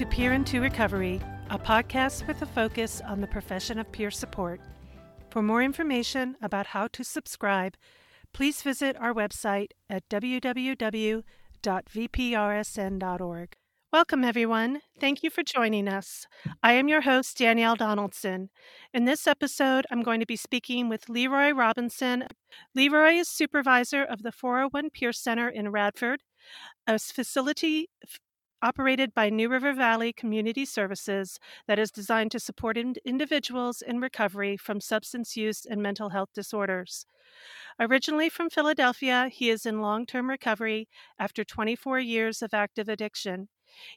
To Peer into Recovery, a podcast with a focus on the profession of peer support. For more information about how to subscribe, please visit our website at www.vprsn.org. Welcome, everyone. Thank you for joining us. I am your host, Danielle Donaldson. In this episode, I'm going to be speaking with Leroy Robinson. Leroy is supervisor of the 401 Peer Center in Radford, a facility operated by New River Valley Community Services that is designed to support in- individuals in recovery from substance use and mental health disorders. Originally from Philadelphia, he is in long term recovery after 24 years of active addiction.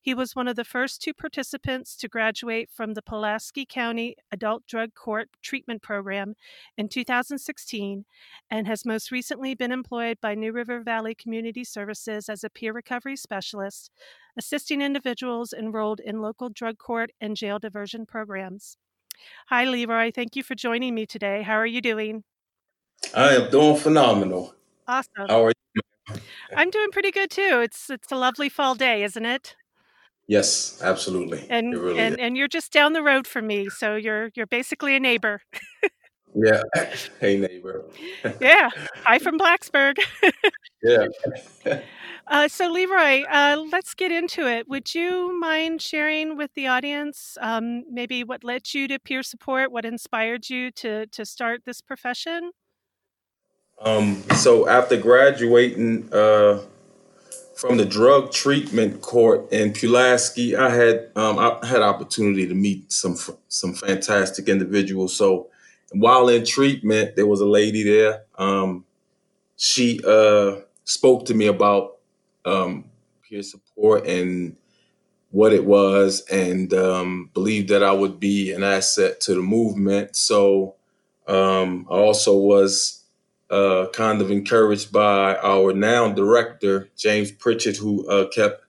He was one of the first two participants to graduate from the Pulaski County Adult Drug Court Treatment Program in 2016 and has most recently been employed by New River Valley Community Services as a peer recovery specialist, assisting individuals enrolled in local drug court and jail diversion programs. Hi, Leroy. Thank you for joining me today. How are you doing? I am doing phenomenal. Awesome. How are you? I'm doing pretty good too. It's it's a lovely fall day, isn't it? Yes, absolutely. And really and is. and you're just down the road from me, so you're you're basically a neighbor. Yeah. Hey, neighbor. Yeah. Hi from Blacksburg. Yeah. Uh, so, Leroy, uh, let's get into it. Would you mind sharing with the audience um, maybe what led you to peer support, what inspired you to to start this profession? Um, so after graduating uh, from the drug treatment court in Pulaski, I had um, I had opportunity to meet some some fantastic individuals. So while in treatment, there was a lady there. Um, she uh, spoke to me about um, peer support and what it was, and um, believed that I would be an asset to the movement. So um, I also was uh, kind of encouraged by our now director James Pritchett, who uh, kept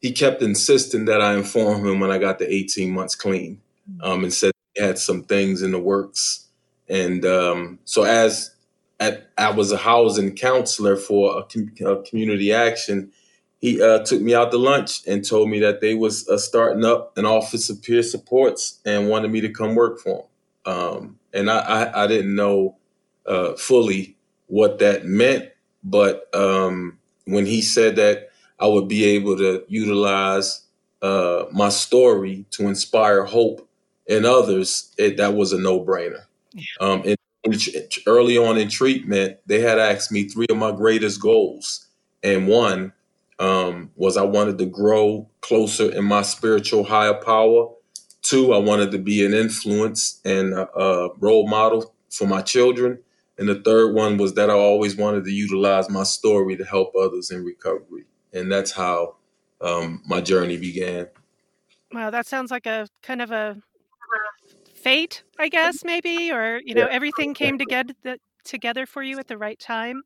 he kept insisting that I inform him when I got the 18 months clean, um, and said he had some things in the works. And um, so as at, I was a housing counselor for a, com- a community action, he uh, took me out to lunch and told me that they was uh, starting up an office of peer supports and wanted me to come work for them. Um, and I, I, I didn't know uh, fully what that meant, but um, when he said that I would be able to utilize uh, my story to inspire hope in others, it, that was a no brainer. Yeah. Um, and early on in treatment, they had asked me three of my greatest goals, and one um, was I wanted to grow closer in my spiritual higher power. Two, I wanted to be an influence and a, a role model for my children. And the third one was that I always wanted to utilize my story to help others in recovery. And that's how um, my journey began. Wow, that sounds like a kind of a fate, I guess, maybe, or you know, Yeah. everything came together together for you at the right time.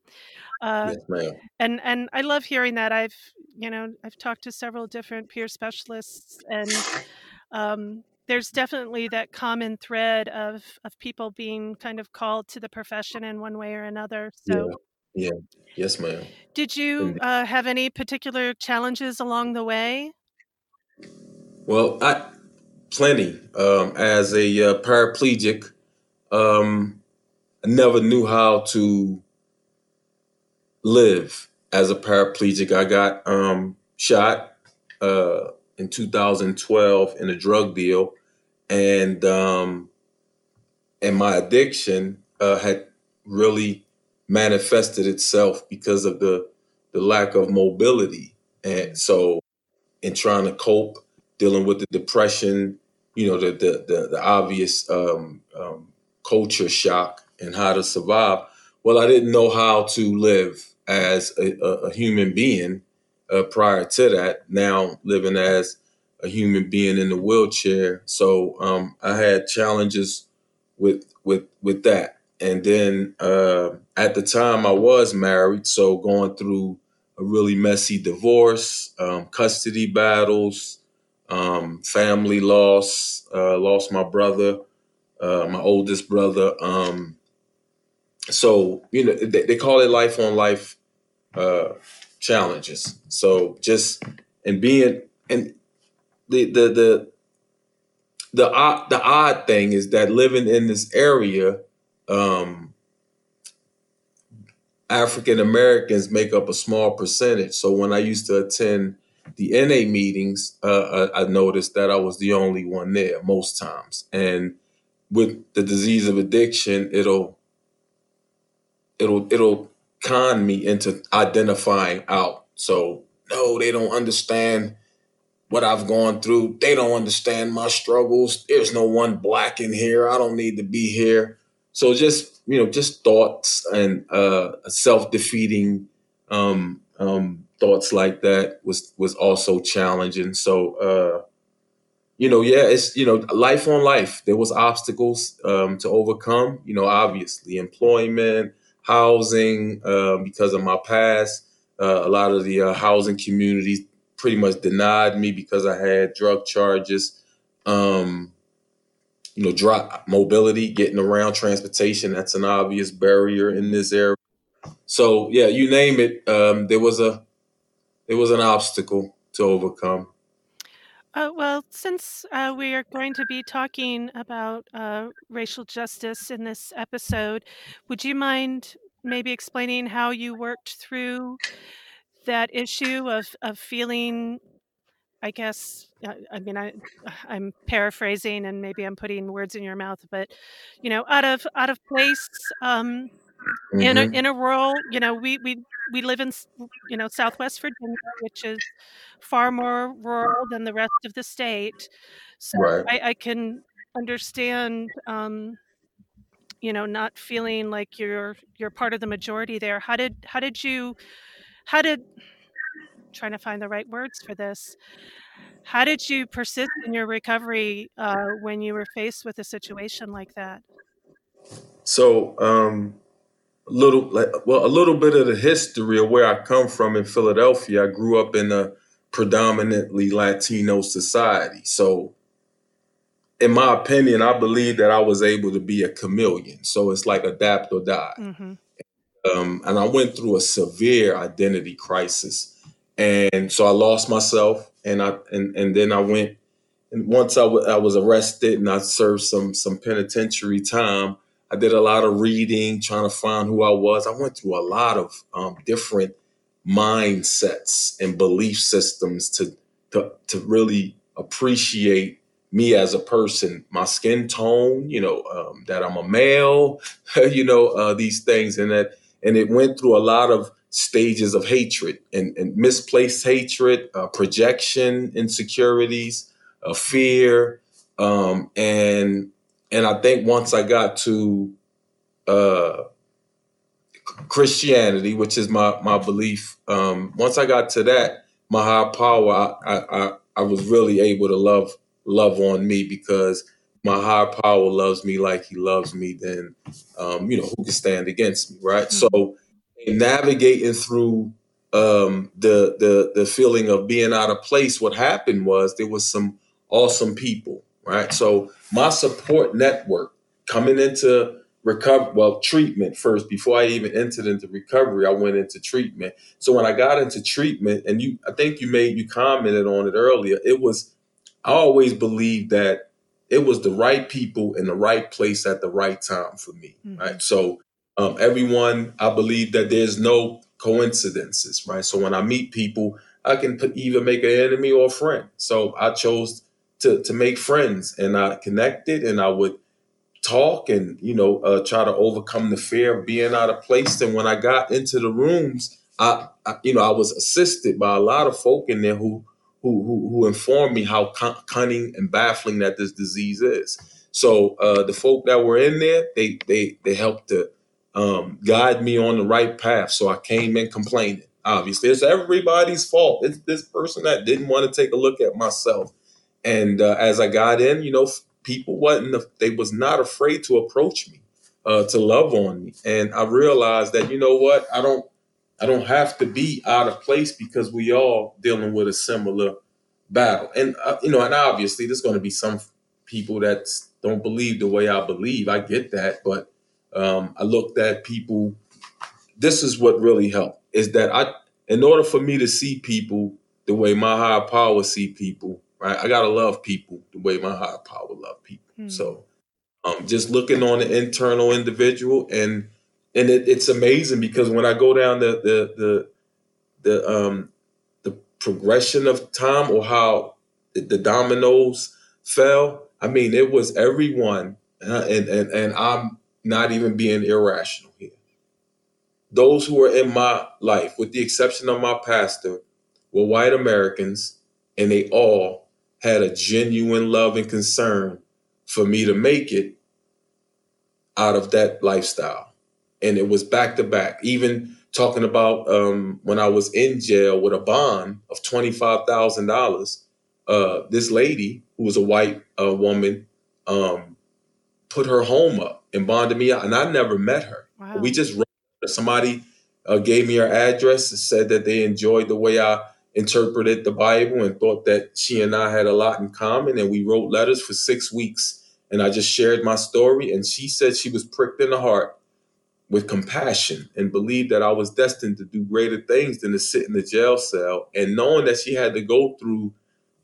Uh, Yes, and and I love hearing that. I've you know I've talked to several different peer specialists, and um, there's definitely that common thread of of people being kind of called to the profession in one way or another. So, Yeah. Yes, ma'am. did you uh, have any particular challenges along the way? Well, I plenty. Um, as a uh, paraplegic, um, I never knew how to live as a paraplegic. I got um, shot uh, in 2012 in a drug deal, and um, and my addiction uh, had really manifested itself because of the the lack of mobility, and so in trying to cope, dealing with the depression, you know, the the the, the obvious um, um, culture shock and how to survive. Well, I didn't know how to live as a, a, a human being uh, prior to that. Now living as a human being in the wheelchair, so um, I had challenges with with with that. And then uh, at the time, I was married, so going through a really messy divorce, um, custody battles, um, family loss. Uh, lost my brother, uh, my oldest brother. Um, so you know they, they call it life on life uh, challenges. So just and being and the the the the odd the odd thing is that living in this area, um, African Americans make up a small percentage. So when I used to attend the NA meetings, uh, I, I noticed that I was the only one there most times. And with the disease of addiction, it'll it'll it'll con me into identifying out. So no, they don't understand what I've gone through. They don't understand my struggles. There's no one black in here. I don't need to be here. So just you know, just thoughts and uh, self defeating um, um, thoughts like that was was also challenging. So uh, you know, yeah, it's you know, life on life. There was obstacles um, to overcome. You know, obviously employment, housing, uh, because of my past. Uh, a lot of the uh, housing communities pretty much denied me because I had drug charges. Um, you know, drop mobility, getting around transportation. That's an obvious barrier in this area. So yeah, you name it. Um, there was a there was an obstacle to overcome. Uh, well, since uh, we are going to be talking about uh, racial justice in this episode, would you mind maybe explaining how you worked through that issue of of feeling I guess I, I mean I I'm paraphrasing and maybe I'm putting words in your mouth, but you know, out of out of place um, in a hmm in a rural, you know, we we we live in you know Southwest Virginia, which is far more rural than the rest of the state. So Right. I, I can understand um, you know not feeling like you're you're part of the majority there. How did how did you how did trying to find the right words for this. How did you persist in your recovery uh, when you were faced with a situation like that? So um, little like well, a little bit of the history of where I come from in Philadelphia. I grew up in a predominantly Latino society. So in my opinion, I believe that I was able to be a chameleon. So it's like adapt or die. hmm Um, and I went through a severe identity crisis, and so I lost myself, and I and and then I went. And once I wa- I was arrested and I served some some penitentiary time, I did a lot of reading, trying to find who I was. I went through a lot of um, different mindsets and belief systems to to to really appreciate me as a person, my skin tone, you know, um, that I'm a male, you know, uh, these things, and that and it went through a lot of stages of hatred and, and misplaced hatred, uh, projection, insecurities, uh, fear, um, and and I think once I got to uh, Christianity, which is my my belief, um, once I got to that, my higher power, I, I I was really able to love love on me because my higher power loves me like he loves me. Then, um, you know, who can stand against me, right? So hmm navigating through um, the the the feeling of being out of place, what happened was there was some awesome people, right? So my support network coming into recover well treatment first before I even entered into recovery, I went into treatment. So when I got into treatment, and you, I think you made you commented on it earlier. It was I always believed that it was the right people in the right place at the right time for me, hmm right? So um, everyone, I believe that there's no coincidences, right? So when I meet people, I can put, either make an enemy or a friend. So I chose to to make friends, and I connected, and I would talk and you know uh, try to overcome the fear of being out of place. And when I got into the rooms, I, I you know I was assisted by a lot of folk in there who who who, who informed me how cun- cunning and baffling that this disease is. So uh, the folk that were in there, they they they helped to um, guide me on the right path. So I came in complaining. Obviously, it's everybody's fault. It's this person that didn't want to take a look at myself. And uh, as I got in, you know, people wasn't they was not afraid to approach me, uh, to love on me, and I realized that you know what, I don't I don't have to be out of place because we all dealing with a similar battle, and uh, you know, and obviously there's going to be some people that don't believe the way I believe. I get that, but um, I looked at people. This is what really helped is that I, in order for me to see people the way my higher power see people, right? I gotta love people the way my higher power love people. Hmm. So um, just looking on the internal individual and and it, it's amazing because when I go down the the the the um the progression of time or how the, the dominoes fell, I mean it was everyone, uh, and and and I'm not even being irrational here. Those who were in my life, with the exception of my pastor, were white Americans, and they all had a genuine love and concern for me to make it out of that lifestyle. And it was back to back. Even talking about um, when I was in jail with a bond of $25,000, uh, this lady, who was a white uh, woman, um, put her home up and bonded me out. And I never met her. Wow. We just somebody uh, gave me her address and said that they enjoyed the way I interpreted the Bible and thought that she and I had a lot in common. And we wrote letters for six weeks. And I just shared my story. And she said she was pricked in the heart with compassion and believed that I was destined to do greater things than to sit in the jail cell. And knowing that she had to go through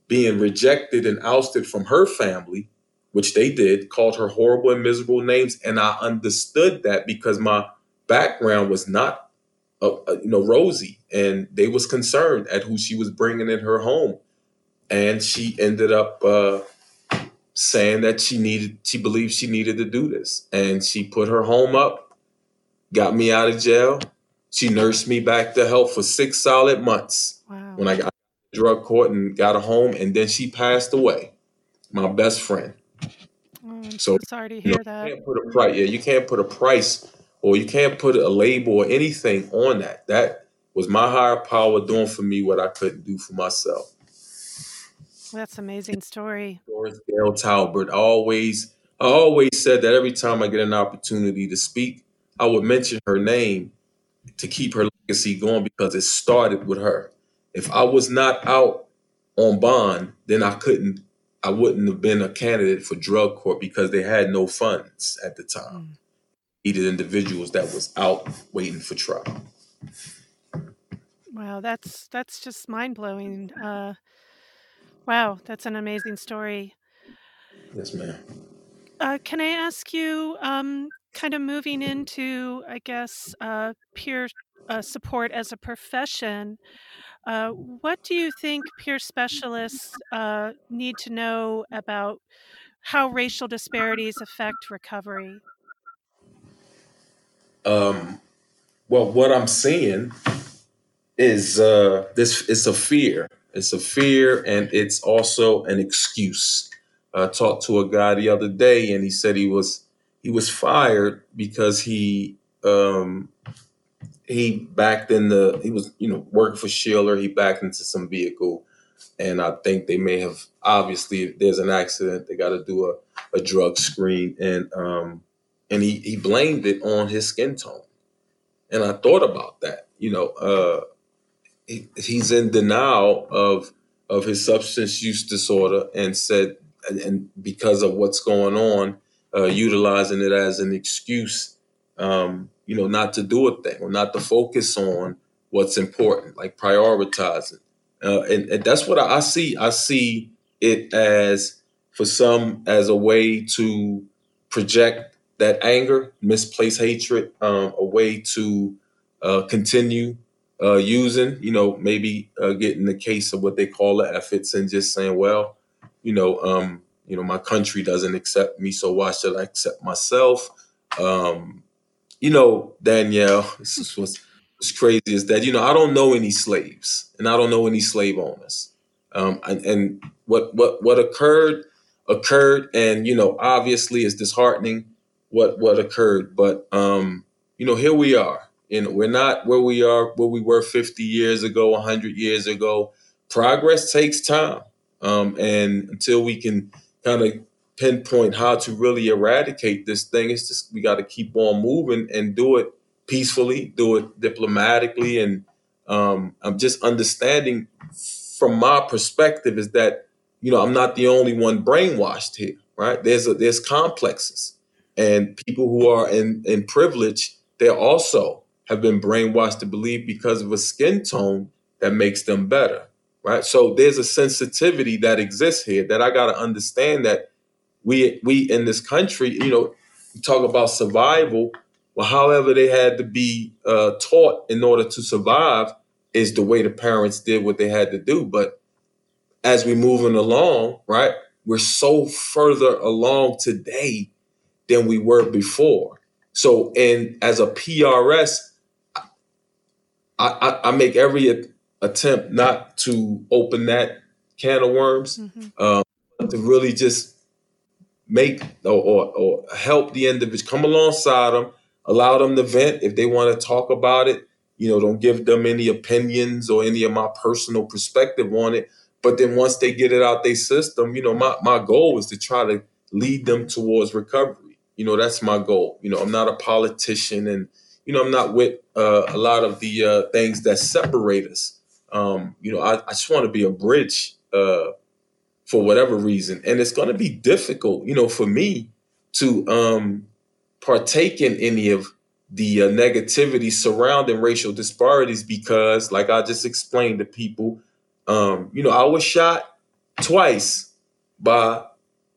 being rejected and ousted from her family, which they did, called her horrible and miserable names. And I understood that because my background was not uh, you know Rosie, and they was concerned at who she was bringing in her home and she ended up uh, saying that she needed she believed she needed to do this and she put her home up got me out of jail she nursed me back to health for six solid months wow. when i got drug court and got a home and then she passed away my best friend Oh, so so sorry to you hear know, you that. can't put a price. Yeah, you can't put a price or you can't put a label or anything on that. That was my higher power doing for me what I couldn't do for myself. That's an amazing story. Doris Dale Talbert always, I always said that every time I get an opportunity to speak, I would mention her name to keep her legacy going because it started with her. If I was not out on bond, then I couldn't, I wouldn't have been a candidate for drug court because they had no funds at the time. Mm. Needed individuals that was out waiting for trial. Wow, that's that's just mind blowing. Uh, wow, that's an amazing story. Yes, ma'am. Uh, can I ask you, um, kind of moving into, I guess, uh, peer uh, support as a profession? Uh, what do you think peer specialists uh, need to know about how racial disparities affect recovery? Um, well, what I'm seeing is uh, this. It's a fear. It's a fear, and it's also an excuse. I talked to a guy the other day, and he said he was he was fired because he um, he backed in the he was you know working for Schiller. He backed into some vehicle, and I think they may have obviously if there's an accident, they got to do a, a drug screen, and um, and he he blamed it on his skin tone, and I thought about that. You know, uh, he, he's in denial of of his substance use disorder, and said, and, and because of what's going on, uh, utilizing it as an excuse um, you know, not to do a thing or not to focus on what's important, like prioritizing. Uh, and, and that's what I, I see. I see it as, for some, as a way to project that anger, misplaced hatred, um, a way to uh, continue uh, using, you know, maybe uh, getting the case of what they call the efforts and just saying, well, you know, um, you know, my country doesn't accept me, so why should I accept myself? Um, you know, Danielle, this is what's, what's crazy is that, you know, I don't know any slaves and I don't know any slave owners. Um, and, and what, what, what occurred, occurred. And, you know, obviously it's disheartening what, what occurred. But, um, you know, here we are. And we're not where we are, where we were 50 years ago, 100 years ago. Progress takes time. Um, and until we can kind of pinpoint how to really eradicate this thing. It's just we got to keep on moving and do it peacefully, do it diplomatically, and um, I'm just understanding from my perspective is that you know I'm not the only one brainwashed here, right? There's a, there's complexes, and people who are in in privilege they also have been brainwashed to believe because of a skin tone that makes them better. right? So there's a sensitivity that exists here that I got to understand that we we in this country, you know, talk about survival. Well, however they had to be uh, taught in order to survive is the way the parents did what they had to do. But as we're moving along, right, we're so further along today than we were before. So, and as a PRS, I, I, I make every attempt not to open that can of worms, mm-hmm. um, to really just make or, or, or help the individual, come alongside them, allow them to vent if they want to talk about it. You know, don't give them any opinions or any of my personal perspective on it. But then once they get it out their system, you know, my, my goal is to try to lead them towards recovery. You know, that's my goal. You know, I'm not a politician and, you know, I'm not with uh, a lot of the uh, things that separate us. Um, you know, I, I just want to be a bridge uh, for whatever reason. And it's going to be difficult, you know, for me to um, partake in any of the uh, negativity surrounding racial disparities because, like I just explained to people, um, you know, I was shot twice by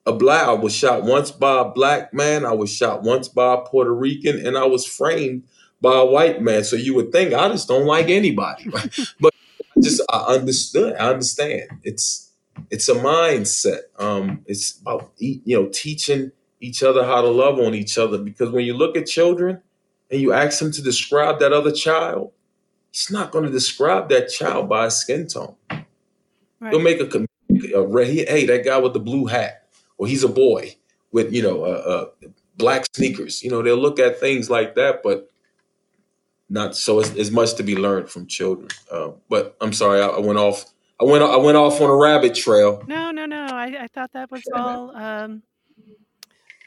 a black. I was shot once by a black man. I was shot once by a Puerto Rican, and I was framed by a white man. So you would think I just don't like anybody, right? but just I understood. I understand. It's it's a mindset. Um, it's about you know teaching each other how to love on each other because when you look at children and you ask them to describe that other child, he's not going to describe that child by his skin tone. Right. He'll make a, a, hey that guy with the blue hat, or he's a boy with you know uh, uh, black sneakers. You know they'll look at things like that, but not so as, as much to be learned from children. Uh, but I'm sorry, I, I, went off. I went. I went off on a rabbit trail. No, no, no. I, I thought that was all um,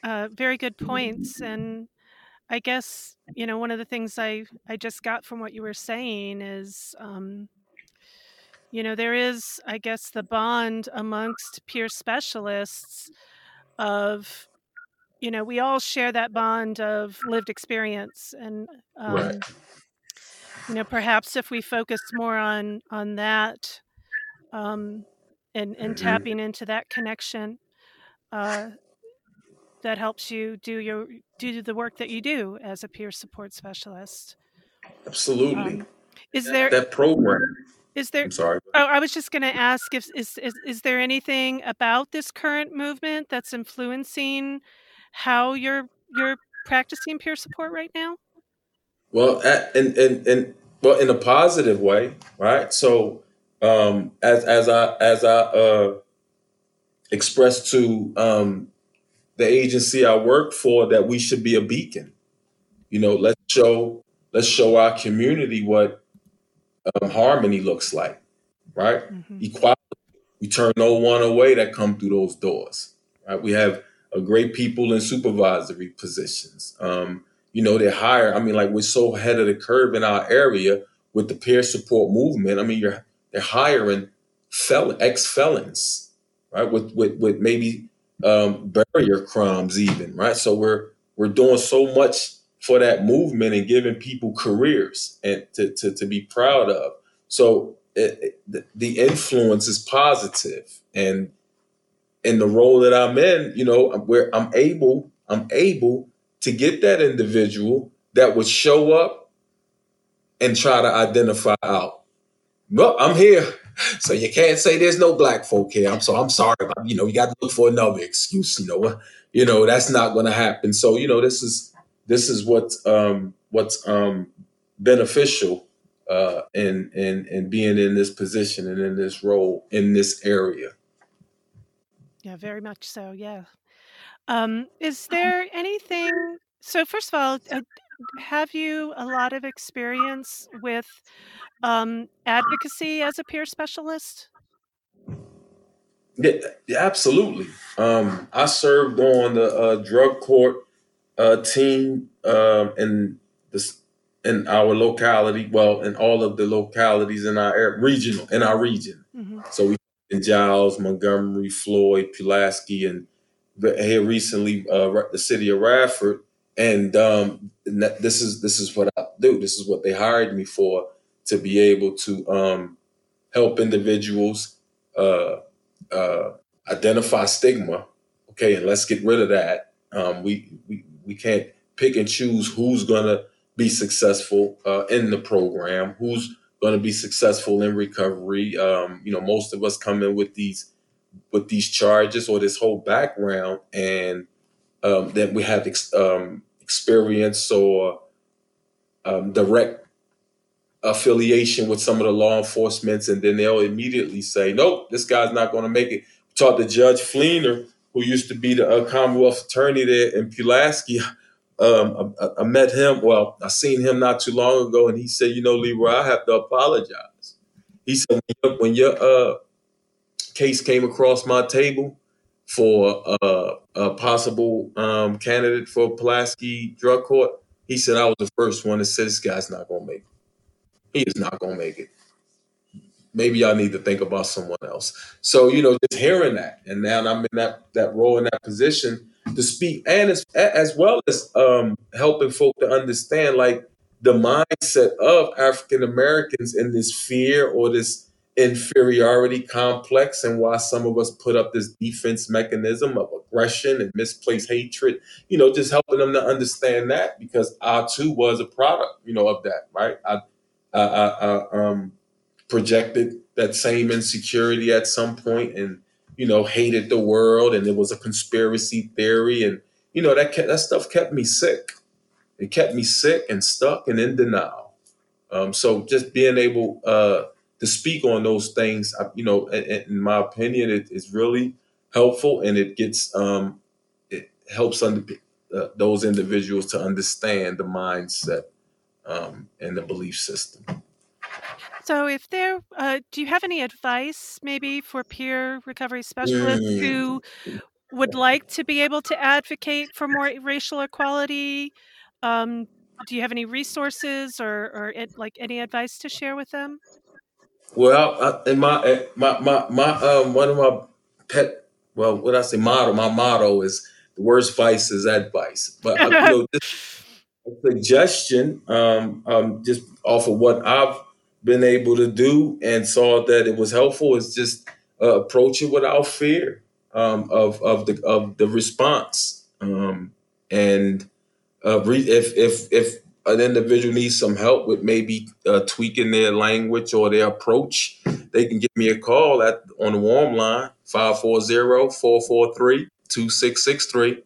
uh, very good points, and I guess you know one of the things I I just got from what you were saying is. Um, you know, there is, I guess, the bond amongst peer specialists of you know we all share that bond of lived experience and um, right you know perhaps if we focus more on on that um, and and mm-hmm. tapping into that connection uh, that helps you do your do the work that you do as a peer support specialist. Absolutely. Um, is there that program is there I'm sorry oh i was just going to ask if is, is is there anything about this current movement that's influencing how you're you're practicing peer support right now well, and and and well, in a positive way, right? So, um, as as I as I uh, expressed to um, the agency I work for, that we should be a beacon. You know, let's show let's show our community what um, harmony looks like, right? Mm-hmm. Equality. We turn no one away that come through those doors, right? We have a great people in supervisory positions. Um, you know, they hire. I mean, like we're so ahead of the curve in our area with the peer support movement. I mean, you're they're hiring felon ex felons, right? With with with maybe um, barrier crimes even, right? So we're we're doing so much for that movement and giving people careers and to to, to be proud of. So it, it, the influence is positive, and in the role that I'm in, you know, where I'm able, I'm able to get that individual that would show up and try to identify out. Well, I'm here. So you can't say there's no black folk here. I'm so I'm sorry. But, you know, you got to look for another excuse. You know, you know that's not going to happen. So you know, this is this is what's um, what's um, beneficial uh, in in in being in this position and in this role in this area. Yeah, very much so. Yeah. Um, is there anything? So, first of all, uh, have you a lot of experience with um, advocacy as a peer specialist? Yeah, yeah, absolutely. Um, I served on the uh, drug court uh, team um, in this in our locality. Well, in all of the localities in our regional in our region. hmm So we in Giles, Montgomery, Floyd, Pulaski, and here recently, uh, the city of Radford, and um, this is this is what I do. This is what they hired me for to be able to um, help individuals uh, uh, identify stigma. Okay, and let's get rid of that. Um, we, we we can't pick and choose who's gonna be successful uh, in the program, who's going to be successful in recovery. Um, you know, most of us come in with these with these charges or this whole background, and um, that we have ex- um, experience or um, direct affiliation with some of the law enforcement, and then they'll immediately say, "Nope, this guy's not going to make it." We talked to Judge Fleenor, who used to be the uh, Commonwealth attorney there in Pulaski. Um, I, I, met him. Well, I seen him not too long ago, and he said, "You know, Leroy, I have to apologize." He said, "When your uh, case came across my table for uh, a possible um, candidate for Pulaski drug court, he said I was the first one that said this guy's not going to make it. He is not going to make it. Maybe I need to think about someone else." So you know, just hearing that, and now I'm in that that role in that position to speak and as, as well as um, helping folk to understand like the mindset of African Americans in this fear or this inferiority complex and why some of us put up this defense mechanism of aggression and misplaced hatred you know just helping them to understand that because i too was a product you know of that right i i, I, I um projected that same insecurity at some point and you know, hated the world and it was a conspiracy theory. And, you know, that, kept, that stuff kept me sick. It kept me sick and stuck and in denial. Um, so just being able uh, to speak on those things, you know, in, in my opinion, it is really helpful and it gets, um, it helps under, uh, those individuals to understand the mindset um, and the belief system. So, if there, uh, do you have any advice maybe for peer recovery specialists Mm. who would like to be able to advocate for more racial equality? Um, do you have any resources or, or it, like any advice to share with them? Well, I, in my eh, my my my um one of my pet well, what I say motto, my motto is the worst vice is advice. But uh, you know, this suggestion, um, um, just off of what I've been able to do and saw that it was helpful is just uh, approach it without fear um, of of the of the response. Um, and uh, if if if an individual needs some help with maybe uh, tweaking their language or their approach, they can give me a call at on the warm line 540-443-2663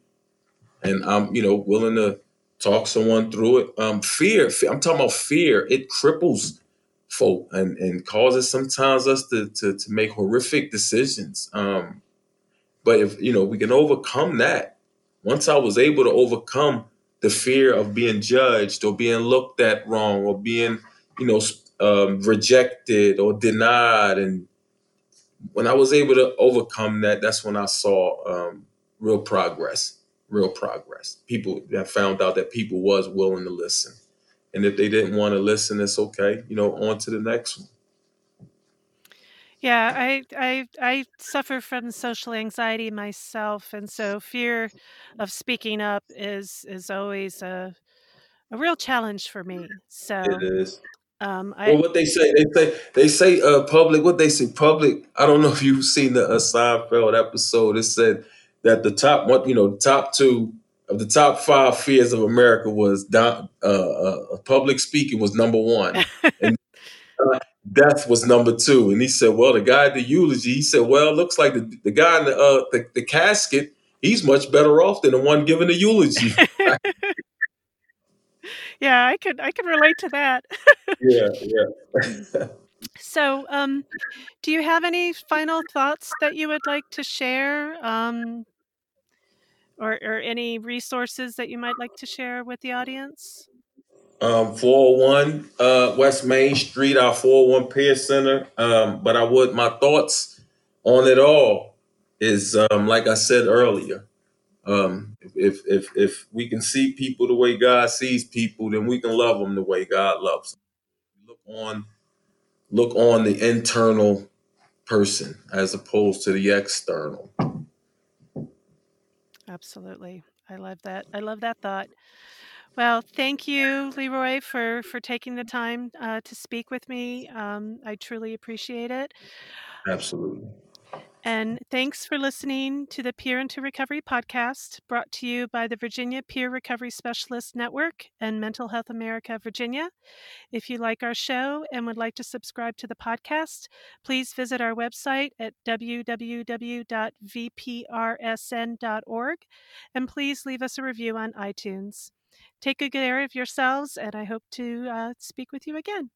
and I'm you know willing to talk someone through it. Um, fear, fear, I'm talking about fear. It cripples folk and, and causes sometimes us to, to to make horrific decisions. Um, but if you know we can overcome that, once I was able to overcome the fear of being judged or being looked at wrong or being you know um, rejected or denied, and when I was able to overcome that, that's when I saw um, real progress. Real progress. People I found out that people was willing to listen, and if they didn't want to listen, it's okay. You know, on to the next one. Yeah, I I I suffer from social anxiety myself, and so fear of speaking up is is always a a real challenge for me. So, It is. um, Well, what they say, they say, they say, uh, public. What they say, public. I don't know if you've seen the uh, Seinfeld episode. It said that the top one, you know, top two of the top five fears of America was uh, uh, public speaking was number one, and uh, death was number two. And he said, well, the guy at the eulogy, he said, well, looks like the the guy in the uh, the, the casket, he's much better off than the one giving the eulogy. yeah, I could I could relate to that. yeah, yeah. So, um, do you have any final thoughts that you would like to share, um, or or any resources that you might like to share with the audience? um, 401 uh, West Main Street, our 401 Peer Center. Um, but I would, my thoughts on it all is, um, like I said earlier, um, if, if, if we can see people the way God sees people, then we can love them the way God loves them. Look on, look on the internal person as opposed to the external. Absolutely. I love that. I love that thought. Well, thank you, Leroy, for for taking the time uh, to speak with me. Um, I truly appreciate it. Absolutely. And thanks for listening to the Peer into Recovery podcast, brought to you by the Virginia Peer Recovery Specialist Network and Mental Health America Virginia. If you like our show and would like to subscribe to the podcast, please visit our website at www.vprsn.org and please leave us a review on iTunes. Take good care of yourselves, and I hope to uh, speak with you again.